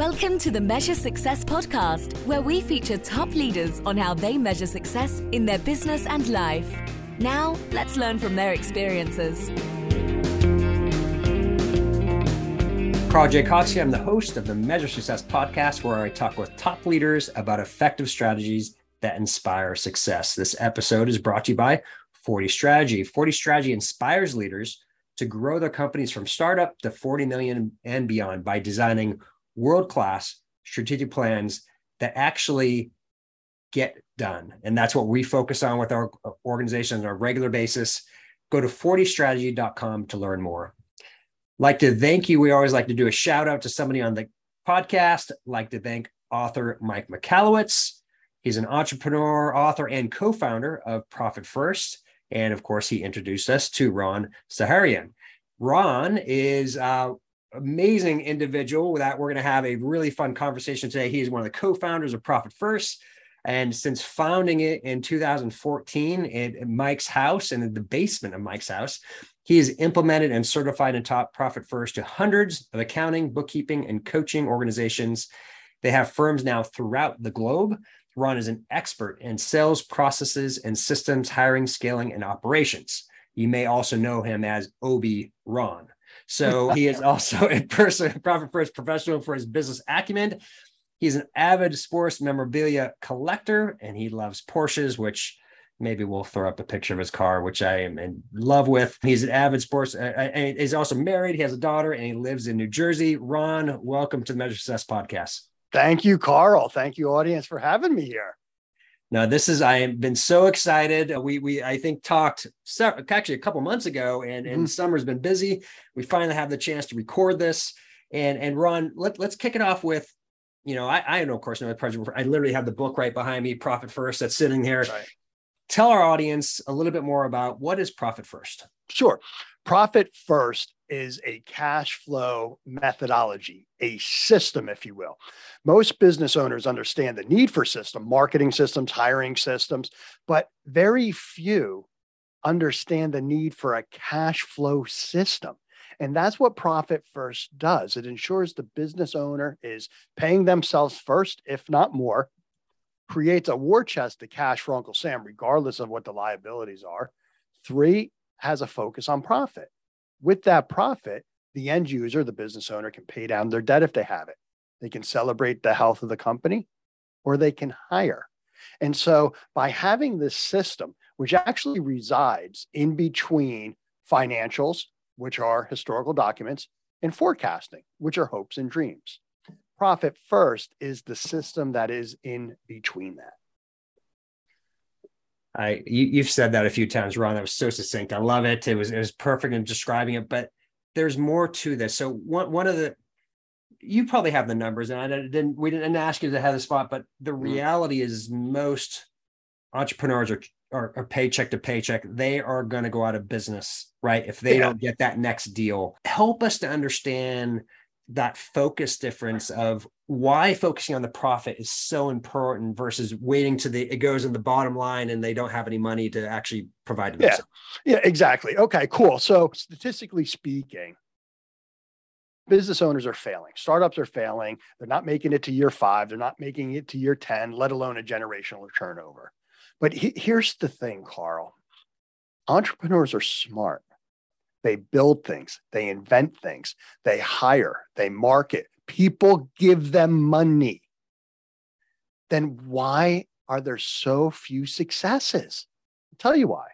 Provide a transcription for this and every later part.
Welcome to the Measure Success podcast, where we feature top leaders on how they measure success in their business and life. Now, let's learn from their experiences. Carl J. Cox here. I'm the host of the Measure Success podcast, where I talk with top leaders about effective strategies that inspire success. This episode is brought to you by 40 Strategy. 40 Strategy inspires leaders to grow their companies from startup to 40 million and beyond by designing world class strategic plans that actually get done. And that's what we focus on with our organization on a regular basis. Go to 40strategy.com to learn more. Like to thank you. We always like to do a shout out to somebody on the podcast. Like to thank author Mike Michalowicz. He's an entrepreneur, author, and co founder of Profit First. And of course, he introduced us to Ron Saharyan. Ron is uh, amazing individual that we're going to have a really fun conversation today. He's one of the co-founders of Profit First. And since founding it in 2014 at Mike's house and in the basement of Mike's house, he has implemented and certified and taught Profit First to hundreds of accounting, bookkeeping, and coaching organizations. They have firms now throughout the globe. Ron is an expert in sales processes and systems, hiring, scaling, and operations. You may also know him as Obi Ron. So he is also a person, Profit First professional for his business acumen. He's an avid sports memorabilia collector and he loves Porsches, which maybe we'll throw up a picture of his car, which I am in love with. He's an avid sports, uh, uh he's also married. He has a daughter, and he lives in New Jersey. Ron, welcome to the Measure Success podcast. Thank you, Carl. Thank you, audience, for having me here. Now, this is I have been so excited. We we I think talked several, actually a couple months ago, and and mm-hmm. summer's been busy. We finally have the chance to record this. And and Ron, let, let's kick it off with, you know, I I know of course know the president. I literally have the book right behind me, Profit First, that's sitting here. Right. Tell our audience a little bit more about what is Profit First. Sure. Profit First is a cash flow methodology, a system, if you will. Most business owners understand the need for system, marketing systems, hiring systems, but very few understand the need for a cash flow system. And that's what Profit First does. It ensures the business owner is paying themselves first, if not more, creates a war chest of cash for Uncle Sam, regardless of what the liabilities are. Three, has a focus on profit. With that profit, the end user, the business owner, can pay down their debt if they have it. They can celebrate the health of the company or they can hire. And so, by having this system, which actually resides in between financials, which are historical documents, and forecasting, which are hopes and dreams, Profit First is the system that is in between that. I you, have said that a few times, Ron. That was so succinct. I love it. It was it was perfect in describing it. But there's more to this. So one one of the you probably have the numbers, and I didn't we didn't ask you to have the spot, but the mm-hmm. reality is most entrepreneurs are, are, are paycheck to paycheck. They are going to go out of business, right? If they yeah. don't get that next deal. Help us to understand that focus difference of why focusing on the profit is so important versus waiting to the it goes in the bottom line and they don't have any money to actually provide yeah. yeah exactly. Okay cool. So statistically speaking business owners are failing. Startups are failing. They're not making it to year five. They're not making it to year 10 let alone a generational turnover. But he, here's the thing carl. Entrepreneurs are smart they build things, they invent things, they hire, they market, people give them money. Then why are there so few successes? I'll tell you why.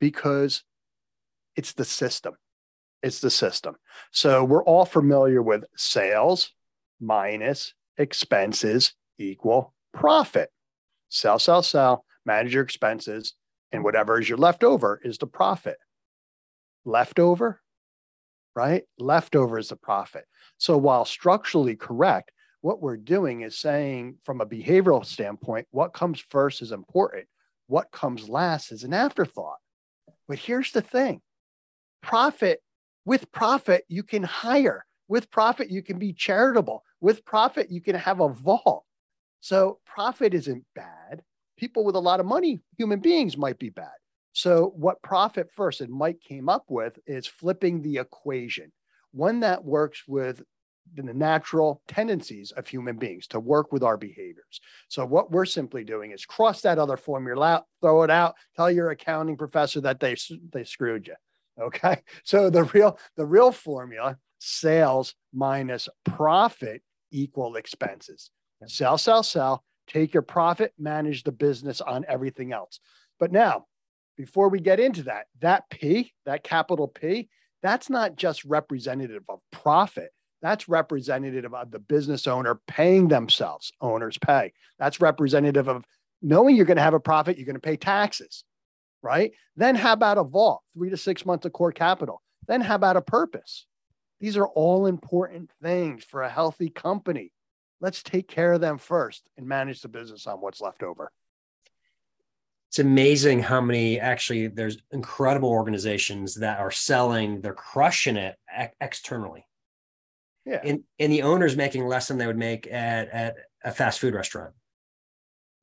Because it's the system. It's the system. So we're all familiar with sales minus expenses equal profit. Sell, sell, sell, manage your expenses, and whatever is your leftover is the profit leftover, right? Leftover is the profit. So while structurally correct, what we're doing is saying from a behavioral standpoint, what comes first is important. What comes last is an afterthought. But here's the thing profit, with profit, you can hire. With profit, you can be charitable. With profit, you can have a vault. So profit isn't bad. People with a lot of money, human beings might be bad. So, what profit first and Mike came up with is flipping the equation, one that works with the natural tendencies of human beings to work with our behaviors. So what we're simply doing is cross that other formula out, throw it out, tell your accounting professor that they they screwed you. Okay? So the real the real formula, sales minus profit equal expenses. Sell, sell, sell, take your profit, manage the business on everything else. But now, before we get into that, that P, that capital P, that's not just representative of profit. That's representative of the business owner paying themselves. Owners pay. That's representative of knowing you're going to have a profit, you're going to pay taxes, right? Then how about a vault, three to six months of core capital? Then how about a purpose? These are all important things for a healthy company. Let's take care of them first and manage the business on what's left over. It's amazing how many actually there's incredible organizations that are selling, they're crushing it externally. Yeah. And, and the owner's making less than they would make at, at a fast food restaurant.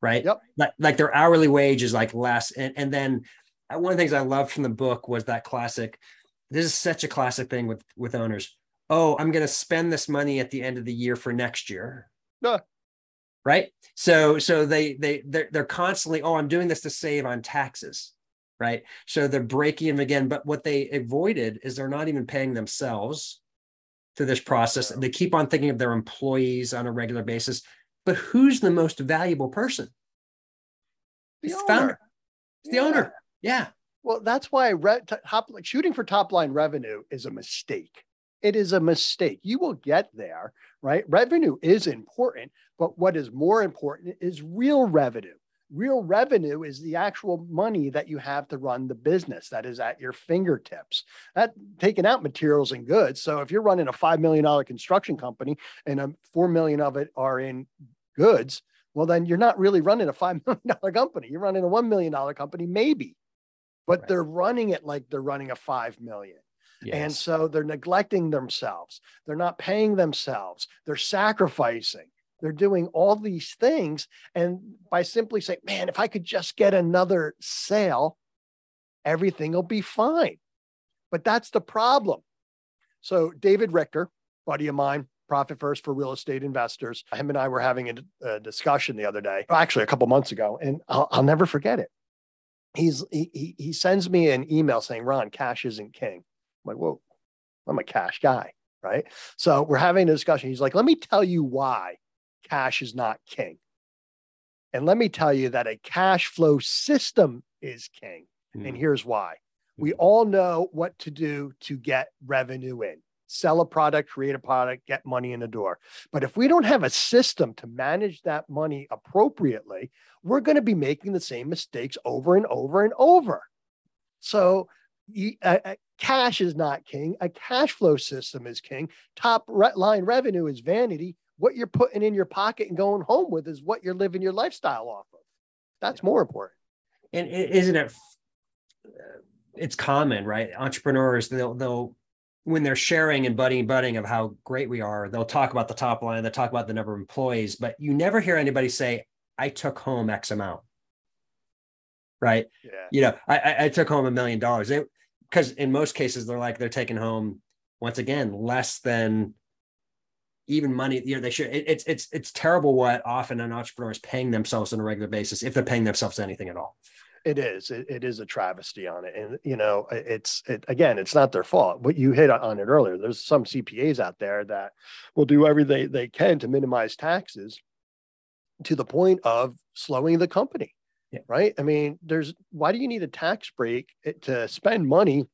Right. Yep. Like, like their hourly wage is like less. And, and then uh, one of the things I loved from the book was that classic. This is such a classic thing with, with owners. Oh, I'm going to spend this money at the end of the year for next year. Yeah. Right. So, so they, they, they're, they're constantly, oh, I'm doing this to save on taxes right? So they're breaking them again. But what they avoided is they're not even paying themselves through this process. They keep on thinking of their employees on a regular basis. But who's the most valuable person? The it's owner. the founder. It's the owner. Yeah. Well, that's why re- top, shooting for top line revenue is a mistake. It is a mistake. You will get there, right? Revenue is important, but what is more important is real revenue. Real revenue is the actual money that you have to run the business that is at your fingertips. That taking out materials and goods. So if you're running a $5 million construction company and a 4 million of it are in goods, well, then you're not really running a $5 million company. You're running a $1 million company, maybe but Right. they're running it like they're running a 5 million. And so they're neglecting themselves. They're not paying themselves. They're sacrificing. They're doing all these things. And by simply saying, man, if I could just get another sale, everything will be fine. But that's the problem. So, David Richter, buddy of mine, Profit First for Real Estate Investors, him and I were having a, a discussion the other day, actually a couple months ago, and I'll, I'll never forget it. He's he, he he sends me an email saying, Ron, cash isn't king. I'm like, whoa, I'm a cash guy, right? So we're having a discussion. He's like, let me tell you why cash is not king. And let me tell you that a cash flow system is king. And Mm. here's why. We all know what to do to get revenue in. Sell a product, create a product, get money in the door. But if we don't have a system to manage that money appropriately, we're going to be making the same mistakes over and over and over. So, you, uh, cash is not king. A cash flow system is king. Top line revenue is vanity. What you're putting in your pocket and going home with is what you're living your lifestyle off of. That's more important. and isn't it uh, it's common right entrepreneurs they'll they'll when they're sharing and budding budding of how great we are they'll talk about the top line they'll talk about the number of employees but you never hear anybody say i took home x amount right Yeah. you know i i, I took home a million dollars because in most cases they're like they're taking home once again less than even money you know they should it, it's it's it's terrible what often an entrepreneur is paying themselves on a regular basis if they're paying themselves anything at all It is. It, it is a travesty on it, and you know, it's it again. It's not their fault. but you hit on it earlier. There's some CPAs out there that will do everything they can to minimize taxes, to the point of slowing the company. Yeah. Right. I mean, there's why do you need a tax break eh, to spend money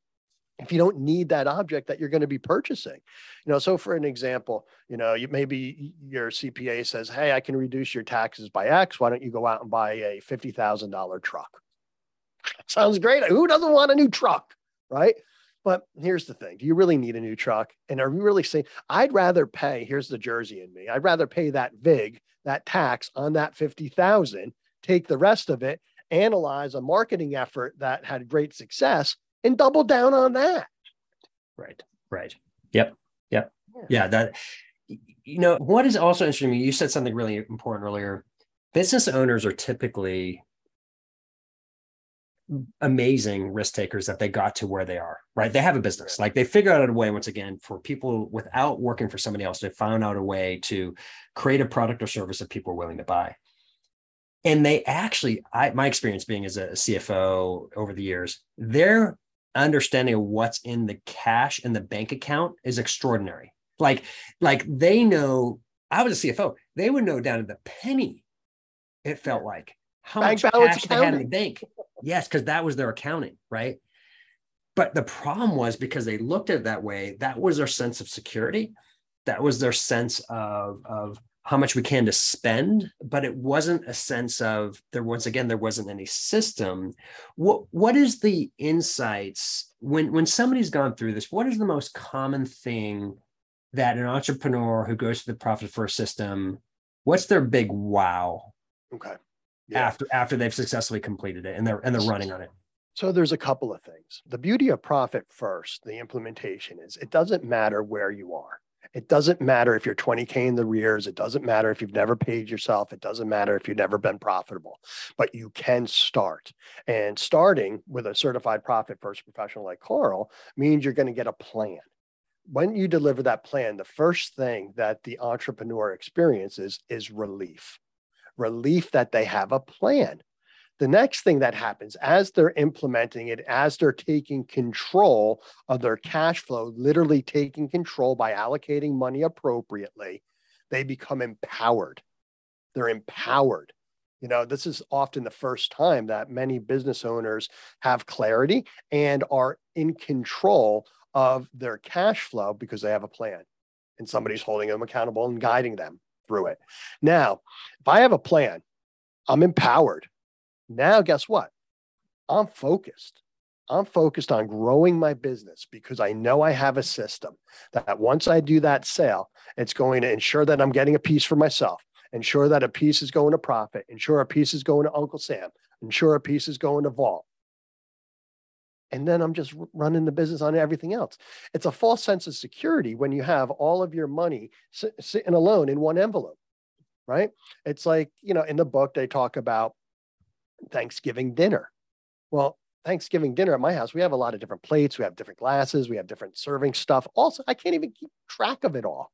if you don't need that object that you're going to be purchasing? You know, so for an example, you know, you maybe your CPA says, "Hey, I can reduce your taxes by X. Why don't you go out and buy a fifty thousand dollar truck?" Sounds great. Who doesn't want a new truck? Right. But here's the thing. Do you really need a new truck? And are you really saying, I'd rather pay, here's the Jersey in me. I'd rather pay that VIG, that tax on that 50,000, take the rest of it, analyze a marketing effort that had great success and double down on that. Right. Right. Yep. Yep. Yeah. Yeah. That, you know, what is also interesting to me, you said something really important earlier. Business owners are typically amazing risk takers that they got to where they are, right? They have a business. Like they figured out a way, once again, for people without working for somebody else, they found out a way to create a product or service that people are willing to buy. And they actually, I my experience being as a CFO over the years, their understanding of what's in the cash in the bank account is extraordinary. Like, like they know, I was a CFO, they would know down to the penny, it felt like how bank much cash accounting. they had in the bank. Yes, because that was their accounting, right? But the problem was because they looked at it that way, that was their sense of security. That was their sense of, of how much we can to spend, but it wasn't a sense of there once again, there wasn't any system. What what is the insights when when somebody's gone through this? What is the most common thing that an entrepreneur who goes to the profit first system, what's their big wow? Okay yeah. after after they've successfully completed it and they're and they're running on it so there's a couple of things the beauty of profit first the implementation is it doesn't matter where you are it doesn't matter if you're 20k in the rears. It doesn't matter if you've never paid yourself. It doesn't matter if you've never been profitable but you can start. And starting with a certified profit first professional like carl means you're going to get a plan. When you deliver that plan the first thing that the entrepreneur experiences is relief relief that they have a plan. The next thing that happens as they're implementing it, as they're taking control of their cash flow, literally taking control by allocating money appropriately, they become empowered. They're empowered. You know, this is often the first time that many business owners have clarity and are in control of their cash flow because they have a plan and somebody's holding them accountable and guiding them through it. Now, if I have a plan, I'm empowered. Now, guess what? I'm focused. I'm focused on growing my business because I know I have a system that once I do that sale, it's going to ensure that I'm getting a piece for myself, ensure that a piece is going to profit, ensure a piece is going to Uncle Sam, ensure a piece is going to Vault and then I'm just running the business on everything else. It's a false sense of security when you have all of your money sitting alone in one envelope, right? It's like, you know, in the book, they talk about Thanksgiving dinner. Well, Thanksgiving dinner at my house, we have a lot of different plates, we have different glasses, we have different serving stuff. Also, I can't even keep track of it all,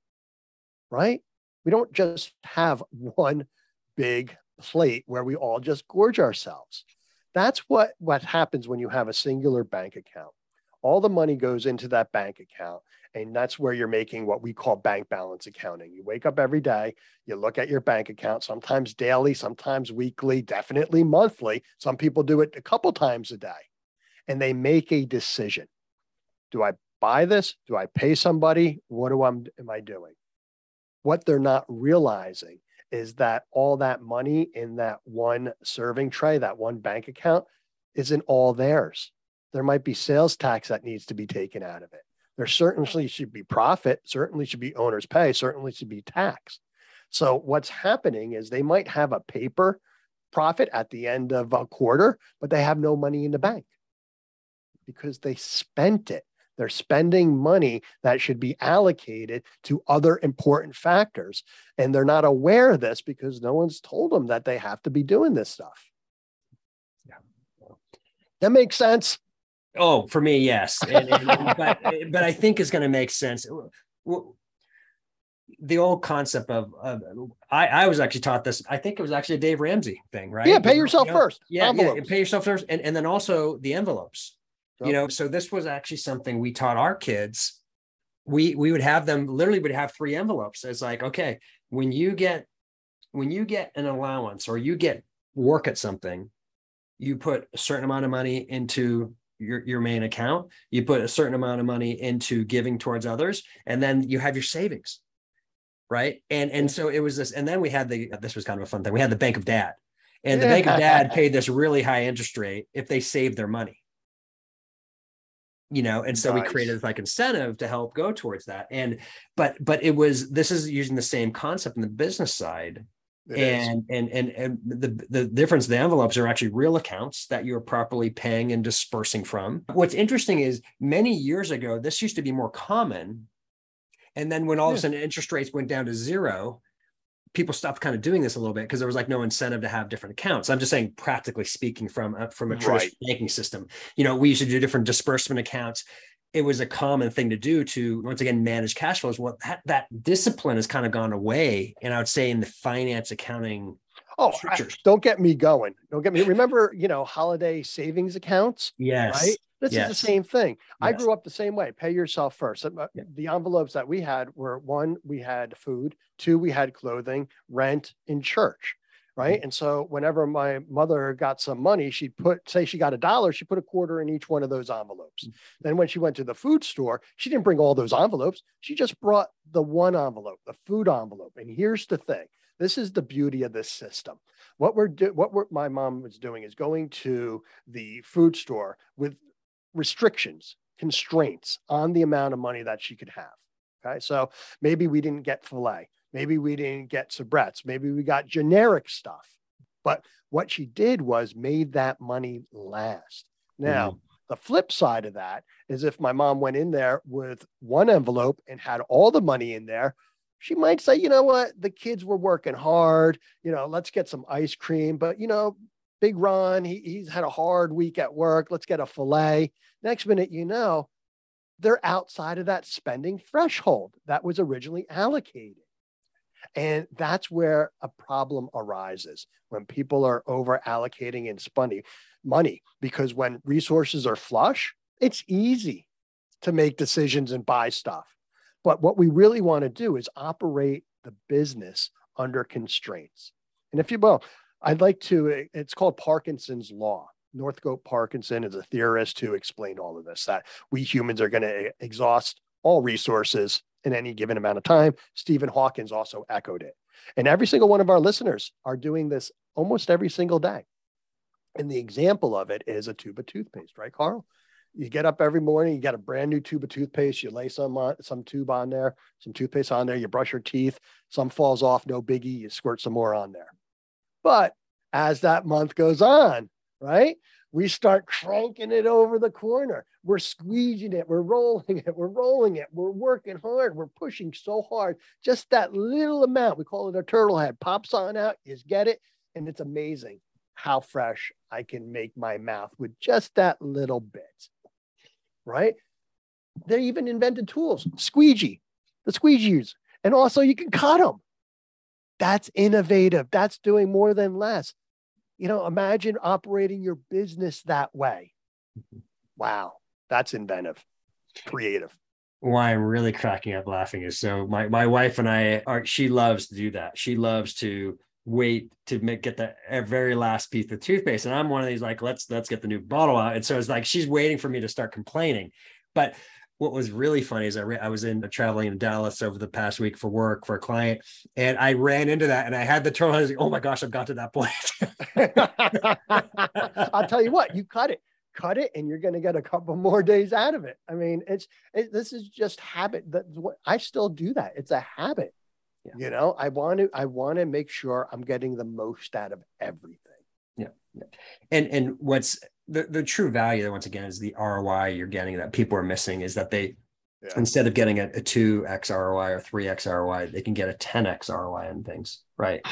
right? We don't just have one big plate where we all just gorge ourselves. That's what, what happens when you have a singular bank account. All the money goes into that bank account. And that's where you're making what we call bank balance accounting. You wake up every day, you look at your bank account, sometimes daily, sometimes weekly, definitely monthly. Some people do it a couple times a day. And they make a decision. Do I buy this? Do I pay somebody? What do I, am I doing? What they're not realizing is that all that money in that one serving tray, that one bank account, isn't all theirs. There might be sales tax that needs to be taken out of it. There certainly should be profit, certainly should be owner's pay, certainly should be tax. So what's happening is they might have a paper profit at the end of a quarter, but they have no money in the bank because they spent it. They're spending money that should be allocated to other important factors. And they're not aware of this because no one's told them that they have to be doing this stuff. Yeah. That makes sense. Oh, for me, yes. And, and, but, eh, but I think it's going to make sense. The old concept of, of I, I was actually taught this. I think it was actually a Dave Ramsey thing, right? Yeah, pay yourself you know, first. Yeah, yeah, pay yourself first, and, and then also the envelopes you know so this was actually something we taught our kids we we would have them literally would have three envelopes it's like okay when you get when you get an allowance or you get work at something you put a certain amount of money into your, your main account you put a certain amount of money into giving towards others and then you have your savings right? And and so it was this and then we had the this was kind of a fun thing we had the bank of dad. And the bank of dad paid this really high interest rate if they saved their money. You know and so nice. we created like incentive to help go towards that. And but but it was this is using the same concept in the business side and, and and and the the difference the envelopes are actually real accounts that you're properly paying and dispersing from what's interesting is many years ago this used to be more common and then when all yeah. of a sudden interest rates went down to zero people stopped kind of doing this a little bit because there was like no incentive to have different accounts. I'm just saying, practically speaking, from a, from a traditional right. banking system, you know, we used to do different disbursement accounts. It was a common thing to do to once again manage cash flows. Well, that, that discipline has kind of gone away, and I would say in the finance accounting Oh, I, don't get me going. Don't get me. Remember, you know, holiday savings accounts? Yes. Right. This yes. is the same thing. Yes. I grew up the same way. Pay yourself first. Uh, the envelopes that we had were one, we had food, two, we had clothing, rent, and church. Right. Mm-hmm. And so whenever my mother got some money, she'd put, say she got a dollar, she put a quarter in each one of those envelopes. Mm-hmm. Then when she went to the food store, she didn't bring all those envelopes. She just brought the one envelope, the food envelope. And here's the thing this is the beauty of this system. What we're do, what we're, my mom was doing is going to the food store with restrictions, constraints on the amount of money that she could have. Okay, so maybe we didn't get filet, maybe we didn't get soubrettes, maybe we got generic stuff. But what she did was made that money last. Now, mm. the flip side of that is if my mom went in there with one envelope and had all the money in there, she might say, you know what, the kids were working hard. You know, let's get some ice cream. But, you know, Big Ron, he, he's had a hard week at work. Let's get a filet. Next minute, you know, they're outside of that spending threshold that was originally allocated. And that's where a problem arises when people are over allocating and spending money. Because when resources are flush, it's easy to make decisions and buy stuff. But what we really want to do is operate the business under constraints. And if you will, I'd like to, it's called Parkinson's Law. Northcote Parkinson is a theorist who explained all of this that we humans are going to exhaust all resources in any given amount of time. Stephen Hawkins also echoed it. And every single one of our listeners are doing this almost every single day. And the example of it is a tube of toothpaste, right, Carl? you get up every morning, you got a brand new tube of toothpaste, you lay some on, some tube on there, some toothpaste on there, you brush your teeth, some falls off, no biggie, you squirt some more on there. But as that month goes on, right? We start cranking it over the corner. We're squeezing it, we're rolling it, we're rolling it, we're working hard, we're pushing so hard. Just that little amount, we call it a turtle head, pops on out, you get it, and it's amazing how fresh I can make my mouth with just that little bit right? They even invented tools, squeegee, the squeegees, and also you can cut them. That's innovative. That's doing more than less. You know, imagine operating your business that way. Mm-hmm. Wow, that's inventive, creative. Why I'm really cracking up laughing is so my my wife and I are she loves to do that. She loves to wait to make get the very last piece of toothpaste and i'm one of these like let's let's get the new bottle out and so it's like she's waiting for me to start complaining but what was really funny is I, re- I was in uh, traveling in Dallas over the past week for work for a client, and I ran into that, and I had the turtle. I was like, "Oh my gosh, I've got to that point." I'll tell you what, you cut it, cut it, and you're going to get a couple more days out of it. I mean, it's it, this is just habit. That I still do that. It's a habit. Yeah. You know, I want to I want to make sure I'm getting the most out of everything. Yeah. yeah. And and what's the, the true value that once again is the ROI you're getting that people are missing is that they yeah. instead of getting a, a 2x ROI or 3x ROI, they can get a 10x ROI on things. Right.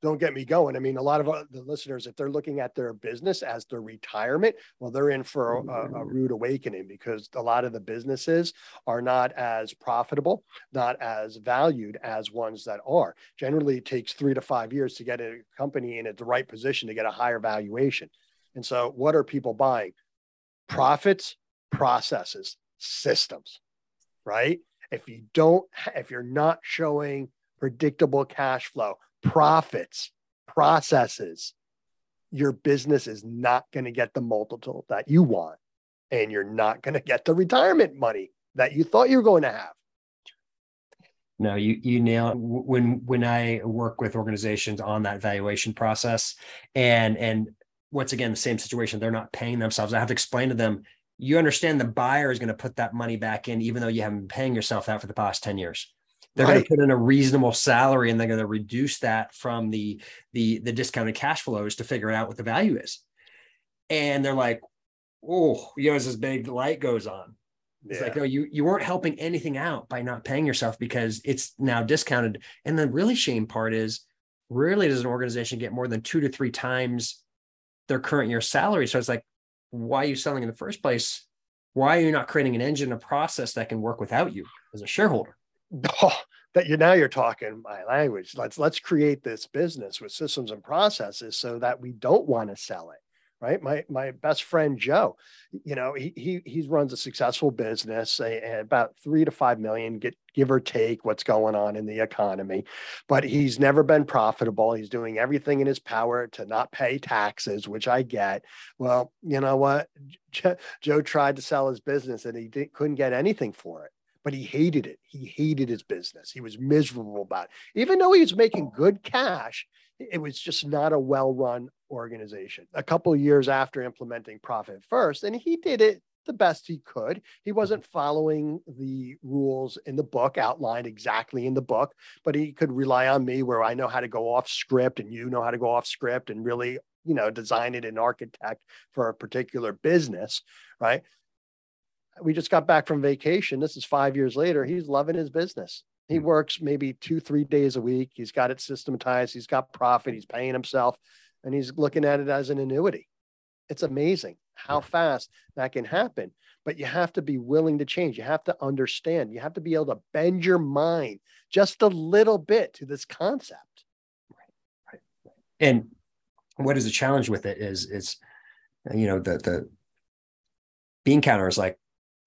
don't get me going. I mean, a lot of uh, the listeners, if they're looking at their business as their retirement, well, they're in for a, a, mm-hmm. rude awakening because a lot of the businesses are not as profitable, not as valued as ones that are. Generally, it takes three to five years to get a company in at the right position to get a higher valuation. And so, what are people buying? Profits, processes, systems, right? If you don't, if you're not showing predictable cash flow, profits, processes, your business is not going to get the multiple that you want. And you're not going to get the retirement money that you thought you were going to have. No, you you nail when when I work with organizations on that valuation process, and and once again the same situation, they're not paying themselves. I have to explain to them, you understand the buyer is going to put that money back in, even though you haven't been paying yourself that for the past ten years they're right. going to put in a reasonable salary and they're going to reduce that from the the the discounted cash flows to figure out what the value is and they're like oh you know as this big light goes on It's yeah. like, oh, you you weren't helping anything out by not paying yourself because it's now discounted. And the really shame part is rarely does an organization get more than two to three times their current year salary. So it's like, why are you selling in the first place? Why are you not creating an engine, a process that can work without you as a shareholder? Oh, that you now you're talking my language. Let's let's create this business with systems and processes so that we don't want to sell it right? My my best friend Joe, you know, he he he runs a successful business, about three to five million, get give or take what's going on in the economy, but he's never been profitable. He's doing everything in his power to not pay taxes, which I get. Well, you know what? Joe tried to sell his business, and he couldn't get anything for it. But he hated it. He hated his business. He was miserable about it. Even though he was making good cash, it was just not a well run organization. A couple years after implementing Profit First, and he did it the best he could. He mm-hmm. wasn't following the rules in the book outlined exactly in the book, but he could rely on me where I know how to go off script and you know how to go off script and really, you know, design it and architect for a particular business, right? We just got back from vacation. This is five years later. He's loving his business. He hmm. works maybe two, three days a week. He's got it systematized. He's got profit. He's paying himself and he's looking at it as an annuity. It's amazing how fast that can happen. But you have to be willing to change. You have to understand. You have to be able to bend your mind just a little bit to this concept. Right. Right. And what is the challenge with it is is you know the the bean counters like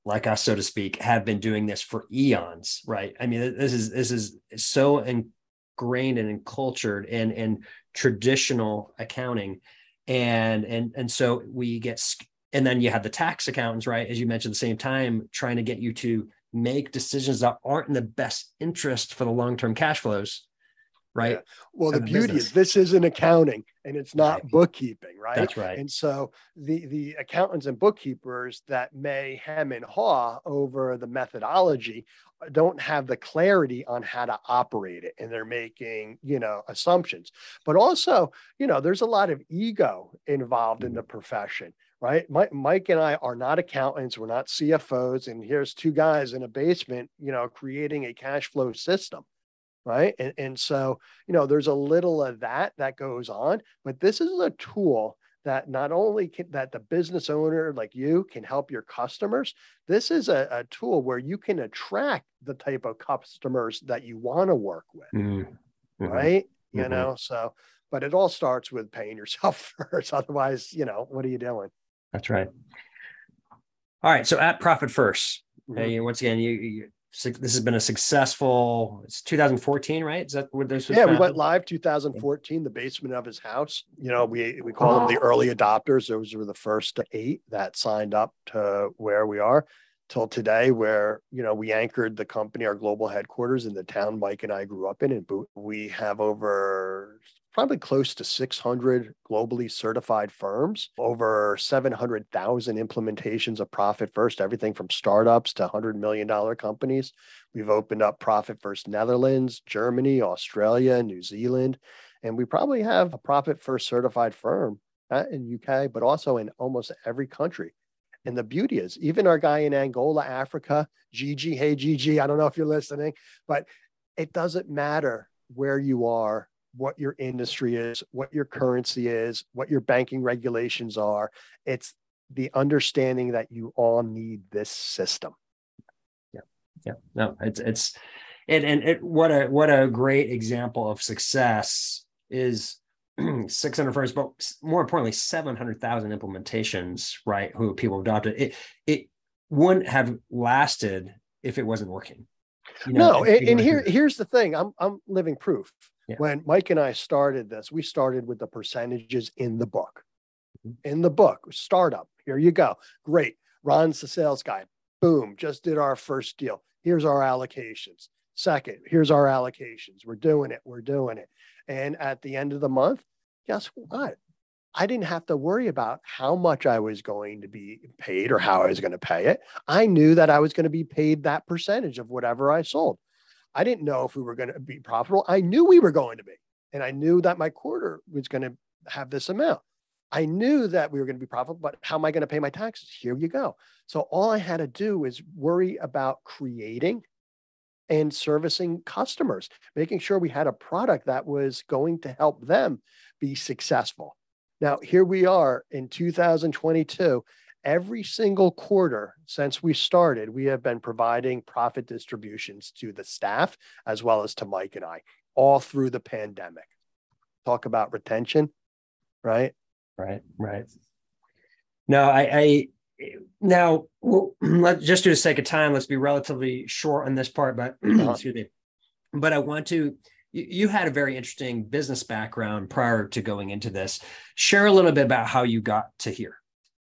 like us so to speak have been doing this for eons right? I mean this is this is so ingrained and encultured in in traditional accounting. And and and so we get and then you have the tax accountants right? As you mentioned the same time trying to get you to make decisions that aren't in the best interest for the long-term cash flows right? Yeah. Well, the beauty business. is this isn't accounting and it's not right. bookkeeping, right? That's right. And so the the accountants and bookkeepers that may hem and haw over the methodology uh, don't have the clarity on how to operate it and they're making you know assumptions but also you know there's a lot of ego involved in the profession right mike, mike and i are not accountants we're not cfos and here's two guys in a basement you know creating a cash flow system right and, and so you know there's a little of that that goes on but this is a tool that not only can that the business owner like you can help your customers this is a, a tool where you can attract the type of customers that you want to work with mm-hmm. mm-hmm. right mm-hmm. you know so but it all starts with paying yourself first otherwise you know what are you doing that's right all right so at profit 1st mm-hmm. hey, once again you, you this has been a successful it's 2014 right? Is that what this was yeah founded? we went live 2014 the basement of his house. You know we we call them the oh. early adopters. Those were the first eight that signed up to where we are till today where you know we anchored the company our global headquarters in the town mike and i grew up in and we have over probably close to 600 globally certified firms, over 700,000 implementations of Profit First, everything from startups to $100 million companies. We've opened up Profit First Netherlands, Germany, Australia, New Zealand, and we probably have a Profit First certified firm uh, in UK, but also in almost every country. And the beauty is, even our guy in Angola, Africa, Gigi, hey Gigi, I don't know if you're listening, but it doesn't matter where you are what your industry is, what your currency is, what your banking regulations are. It's the understanding that you all need this system. Yeah. Yeah. No, it's, it's, and, and it, what a, what a great example of success is 600 firms, but more importantly, 700,000 implementations, right? Who people adopted it, it wouldn't have lasted if it wasn't working. You know, no, and, and here, here's the thing. I'm, I'm living proof. Yeah. When Mike and I started this, we started with the percentages in the book. Mm-hmm. In the book, startup. Here you go. Great. Ron's the sales guy. Boom. Just did our first deal. Here's our allocations. Second, here's our allocations. We're doing it. We're doing it. And at the end of the month, guess what? I didn't have to worry about how much I was going to be paid or how I was going to pay it. I knew that I was going to be paid that percentage of whatever I sold. I didn't know if we were going to be profitable. I knew we were going to be, and I knew that my quarter was going to have this amount. I knew that we were going to be profitable, but how am I going to pay my taxes? Here you go. So all I had to do is worry about creating and servicing customers, making sure we had a product that was going to help them be successful. Now, here we are in 2022. Every single quarter since we started, we have been providing profit distributions to the staff as well as to Mike and I all through the pandemic. Talk about retention, right? Right, right. No, I, I now well, let's just do the sake of time. Let's be relatively short on this part, but uh-huh. excuse me. But I want to. You, you had a very interesting business background prior to going into this. Share a little bit about how you got to here.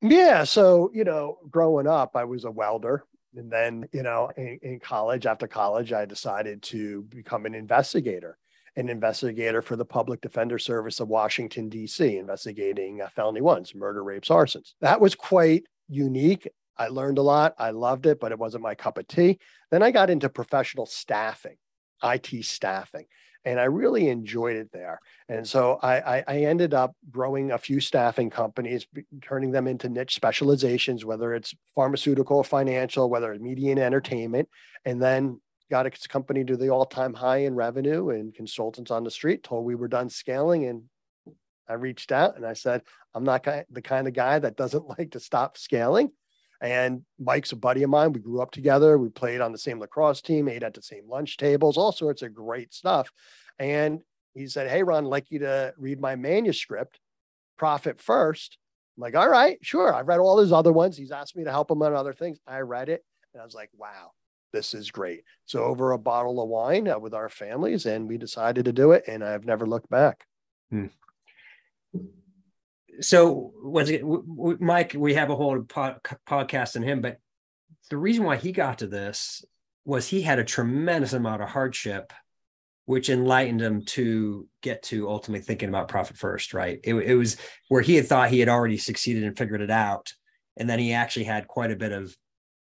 Yeah. So, you know, growing up, I was a welder. And then, you know, in, in, college, after college, I decided to become an investigator an investigator for the Public Defender Service of Washington, D.C., investigating uh, felony ones, murder, rapes, arsons. That was quite unique. I learned a lot. I loved it, but it wasn't my cup of tea. Then I got into professional staffing, IT staffing, and I really enjoyed it there. And so I, I, I ended up growing a few staffing companies, turning them into niche specializations, whether it's pharmaceutical, financial, whether it's media and entertainment, and then got its company to the all-time high in revenue and consultants on the street told we were done scaling and i reached out and i said i'm not the kind of guy that doesn't like to stop scaling and mike's a buddy of mine. We grew up together. We played on the same lacrosse team ate at the same lunch tables all sorts of great stuff. And he said hey ron i'd like you to read my manuscript profit first. I'm like all right sure. I've read all his other ones. He's asked me to help him on other things. I read it and i was like wow this is great. So over a bottle of wine uh, with our families, and we decided to do it, and I've never looked back. Hmm. So once again, w- w- Mike, we have a whole pod- podcast on him, but the reason why he got to this was he had a tremendous amount of hardship, which enlightened him to get to ultimately thinking about profit first. Right? It, it was where he had thought he had already succeeded and figured it out, and then he actually had quite a bit of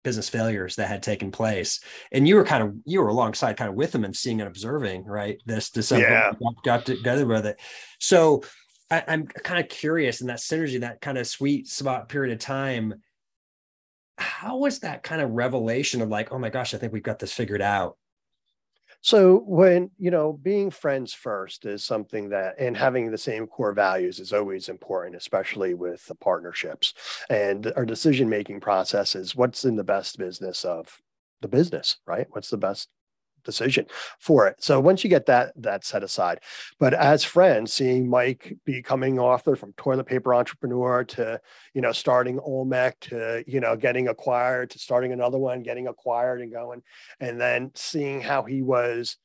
business failures that had taken place and you were kind of you were alongside kind of with him and seeing and observing right this this yeah. got together with it so I, i'm kind of curious in that synergy that kind of sweet spot period of time how was that kind of revelation of like oh my gosh i think we've got this figured out so when, you know, being friends first is something that, and having the same core values is always important, especially with the partnerships and our decision making process is what's in the best business of the business, right? What's the best decision for it. So once you get that that set aside, but as friends, seeing Mike becoming author from toilet paper entrepreneur to you know starting Olmec to you know getting acquired to starting another one, getting acquired and going, and then seeing how he was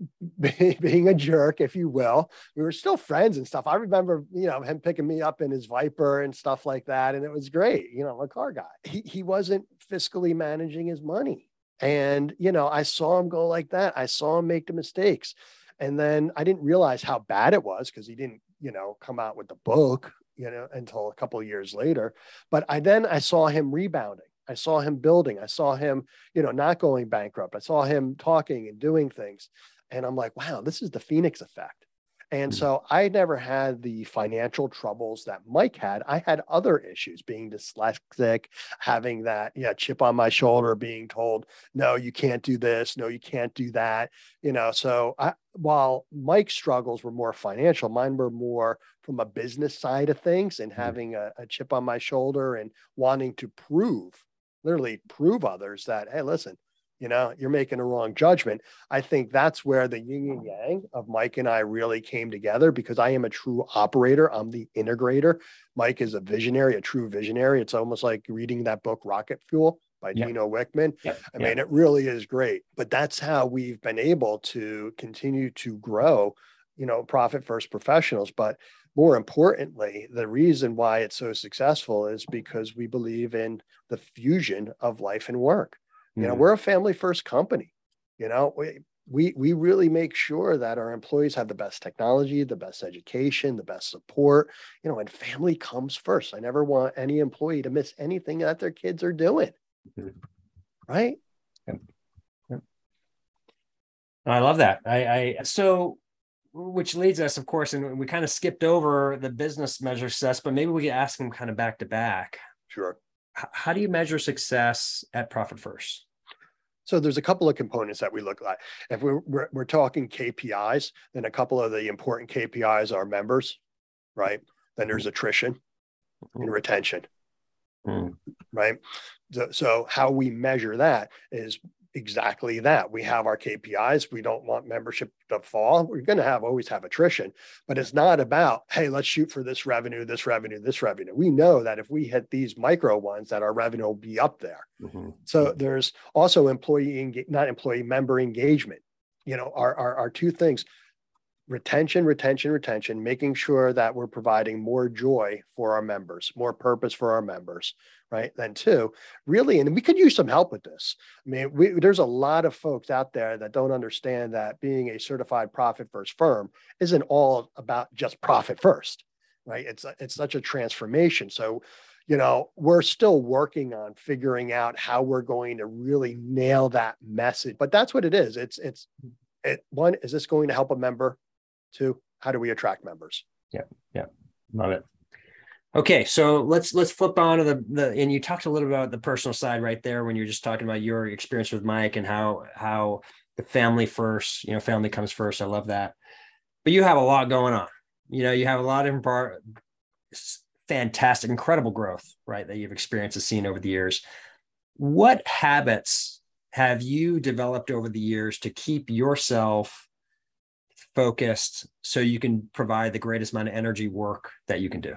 being a jerk, if you will. We were still friends and stuff. I remember, you know, him picking me up in his Viper and stuff like that. And it was great. You know, I'm a car guy. He, he wasn't fiscally managing his money. And, you know, I saw him go like that. I saw him make the mistakes. And then I didn't realize how bad it was because he didn't, you know, come out with the book, you know, until a couple years later. But I then I saw him rebounding. I saw him building. I saw him, you know, not going bankrupt. I saw him talking and doing things. And I'm like, wow, this is the Phoenix effect. And mm. so I never had the financial troubles that Mike had. I had other issues being dyslexic, having that yeah, chip on my shoulder, being told, no, you can't do this, no, you can't do that. You know, so I, while Mike's struggles were more financial, mine were more from a business side of things and mm. having a, a chip on my shoulder and wanting to prove, literally prove others that, hey, listen, you know you're making a wrong judgment i think that's where the yin and yang of mike and i really came together because i am a true operator i'm the integrator mike is a visionary a true visionary it's almost like reading that book rocket fuel by yep. Gino Wickman. Yep. I mean, it really is great. But that's how we've been able to continue to grow, you know, profit first professionals. But more importantly, the reason why it's so successful is because we believe in the fusion of life and work. You know, mm-hmm. we're a family first company. You know, we, we we really make sure that our employees have the best technology, the best education, the best support. You know, and family comes first. I never want any employee to miss anything that their kids are doing. Mm-hmm. Right? I love that. I, I so which leads us, of course, and we kind of skipped over the business measure success, but maybe we could ask them kind of back to back. Sure. H- how do you measure success at Profit First? So there's a couple of components that we look at. If we're, we're, we're talking KPIs, then a couple of the important KPIs are members, right? Then there's attrition and retention, Mm. right? So, so how we measure that is exactly that. We have our KPIs. We don't want membership to fall. We're going to have always have attrition, but it's not about, hey, let's shoot for this revenue, this revenue, this revenue. We know that if we hit these micro ones, that our revenue will be up there. Mm-hmm. So there's also employee, enga- not employee member engagement. You know, are, are, our two things retention, retention, retention, making sure that we're providing more joy for our members, more purpose for our members, right? Then two, really, and we could use some help with this. I mean, we, there's a lot of folks out there that don't understand that being a certified profit first firm isn't all about just profit first, right? It's it's such a transformation. So, you know, we're still working on figuring out how we're going to really nail that message. But that's what it is. It's it's it, one is this going to help a member Two, how do we attract members? Yeah, yeah, love it. Okay, so let's let's flip on to the the and you talked a little bit about the personal side right there when you're just talking about your experience with Mike and how how the family first, you know, family comes first. I love that. But you have a lot going on. You know, you have a lot of bar, fantastic, incredible growth, right? That you've experienced and seen over the years. What habits have you developed over the years to keep yourself focused so you can provide the greatest amount of energy work that you can do?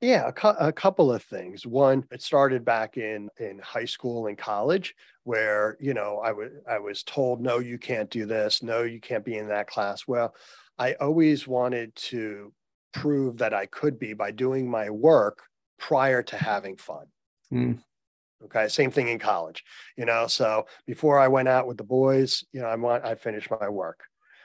Yeah, a, cu- a, couple of things. One, it started back in in high school and college, where you know I was I was told, no, you can't do this, no, you can't be in that class. Well, I always wanted to prove that I could be by doing my work prior to having fun. Mm. Okay, same thing in college, you know. So before I went out with the boys, you know, I want I finished my work.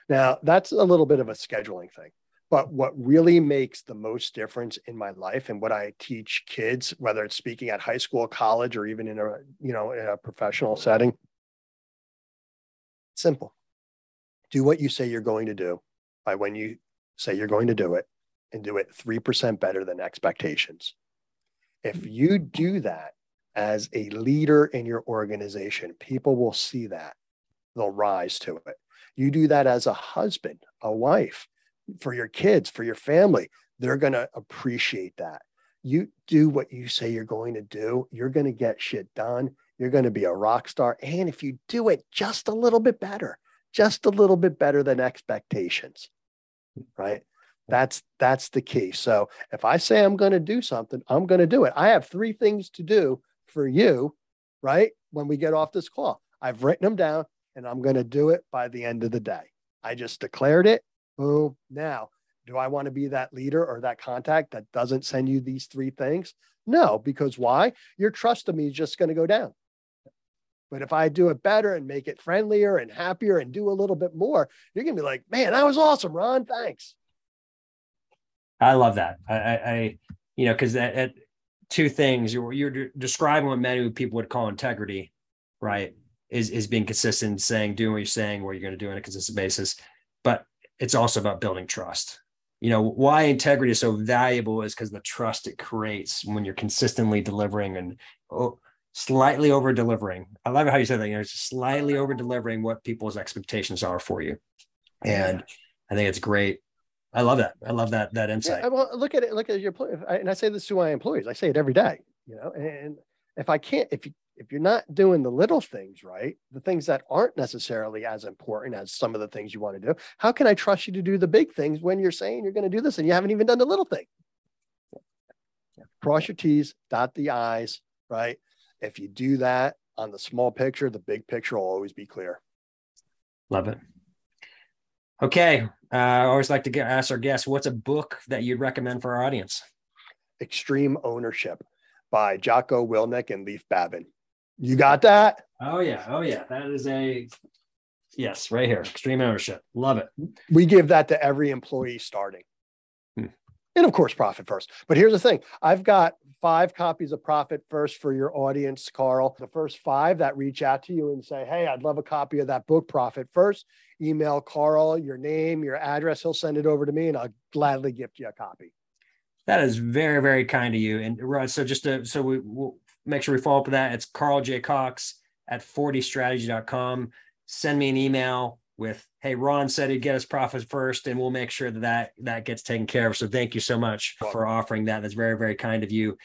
Now, that's a little bit of a scheduling thing. But what really makes the most difference in my life and what I teach kids, whether it's speaking at high school, college, or even in a, you know, in a professional setting, simple. Do what you say you're going to do by when you say you're going to do it and do it 3% better than expectations. If mm. you do that as a leader in your organization, people will see that. They'll rise to it. You do that as a husband, a wife, for your kids, for your family. They're going to appreciate that. You do what you say you're going to do, you're going to get shit done. You're going to be a rock star. And if you do it just a little bit better, just a little bit better than expectations, right? That's that's the key. So if I say I'm going to do something, I'm going to do it. I have three things to do for you, right? When we get off this call, I've written them down and I'm going to do it by the end of the day. I just declared it. Boom. Now, do I want to be that leader or that contact that doesn't send you these three things? No, because why? Your trust of me is just going to go down. But if I do it better and make it friendlier and happier and do a little bit more, you're going to be like, man, that was awesome, Ron. Thanks. I love that. I, I you know, because that, two things you're, you're describing what many people would call integrity, right? Is is being consistent, saying, doing what you're saying, what you're going to do on a consistent basis. But it's also about building trust. You know, why integrity is so valuable is because the trust it creates when you're consistently delivering and oh, slightly over delivering. I love how you said that, you know, it's slightly over delivering what people's expectations are for you. And I think it's great. I love that. I love that that insight. Yeah, well, look at it. Look at your and I say this to my employees. I say it every day. You know, and if I can't, if you if you're not doing the little things right, the things that aren't necessarily as important as some of the things you want to do, how can I trust you to do the big things when you're saying you're going to do this and you haven't even done the little thing? Cross your T's, dot the I's, right? If you do that on the small picture, the big picture will always be clear. Love it. Okay. Uh, I always like to get, ask our guests what's a book that you'd recommend for our audience? Extreme Ownership by Jocko Willink and Leif Babin. You got that? Oh yeah. Oh yeah. That is a yes, right here. Extreme ownership. Love it. We give that to every employee starting. Hmm. And of course, profit first. But here's the thing I've got five copies of Profit First for your audience, Carl. The first five that reach out to you and say, Hey, I'd love a copy of that book, Profit First. Email Carl your name, your address. He'll send it over to me and I'll gladly gift you a copy. That is very, very kind of you. And so just to, so we, will make sure we follow up with that. It's Carl J. Cox at 40strategy.com. Send me an email with, hey, Ron said he'd get us profits first, and we'll make sure that that, that gets taken care of. So thank you so much for offering that. That's very, very kind of you.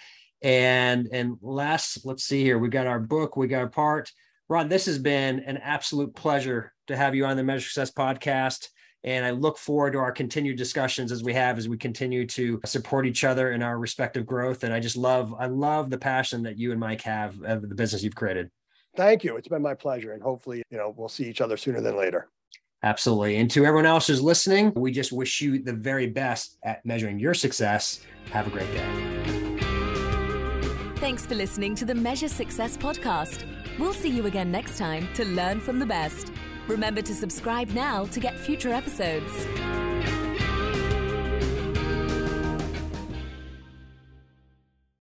And and last, let's see here. We got our book, we got our part. Ron, this has been an absolute pleasure to have you on the Measure Success podcast. And I look forward to our continued discussions as we have as we continue to support each other in our respective growth. And I just love, I love the passion that you and Mike have of the business you've created. Thank you. It's been my pleasure. And hopefully, you know, we'll see each other sooner than later. Absolutely. And to everyone else who's listening, we just wish you the very best at measuring your success. Have a great day. Thanks for listening to the Measure Success podcast. We'll see you again next time to learn from the best. Remember to subscribe now to get future episodes.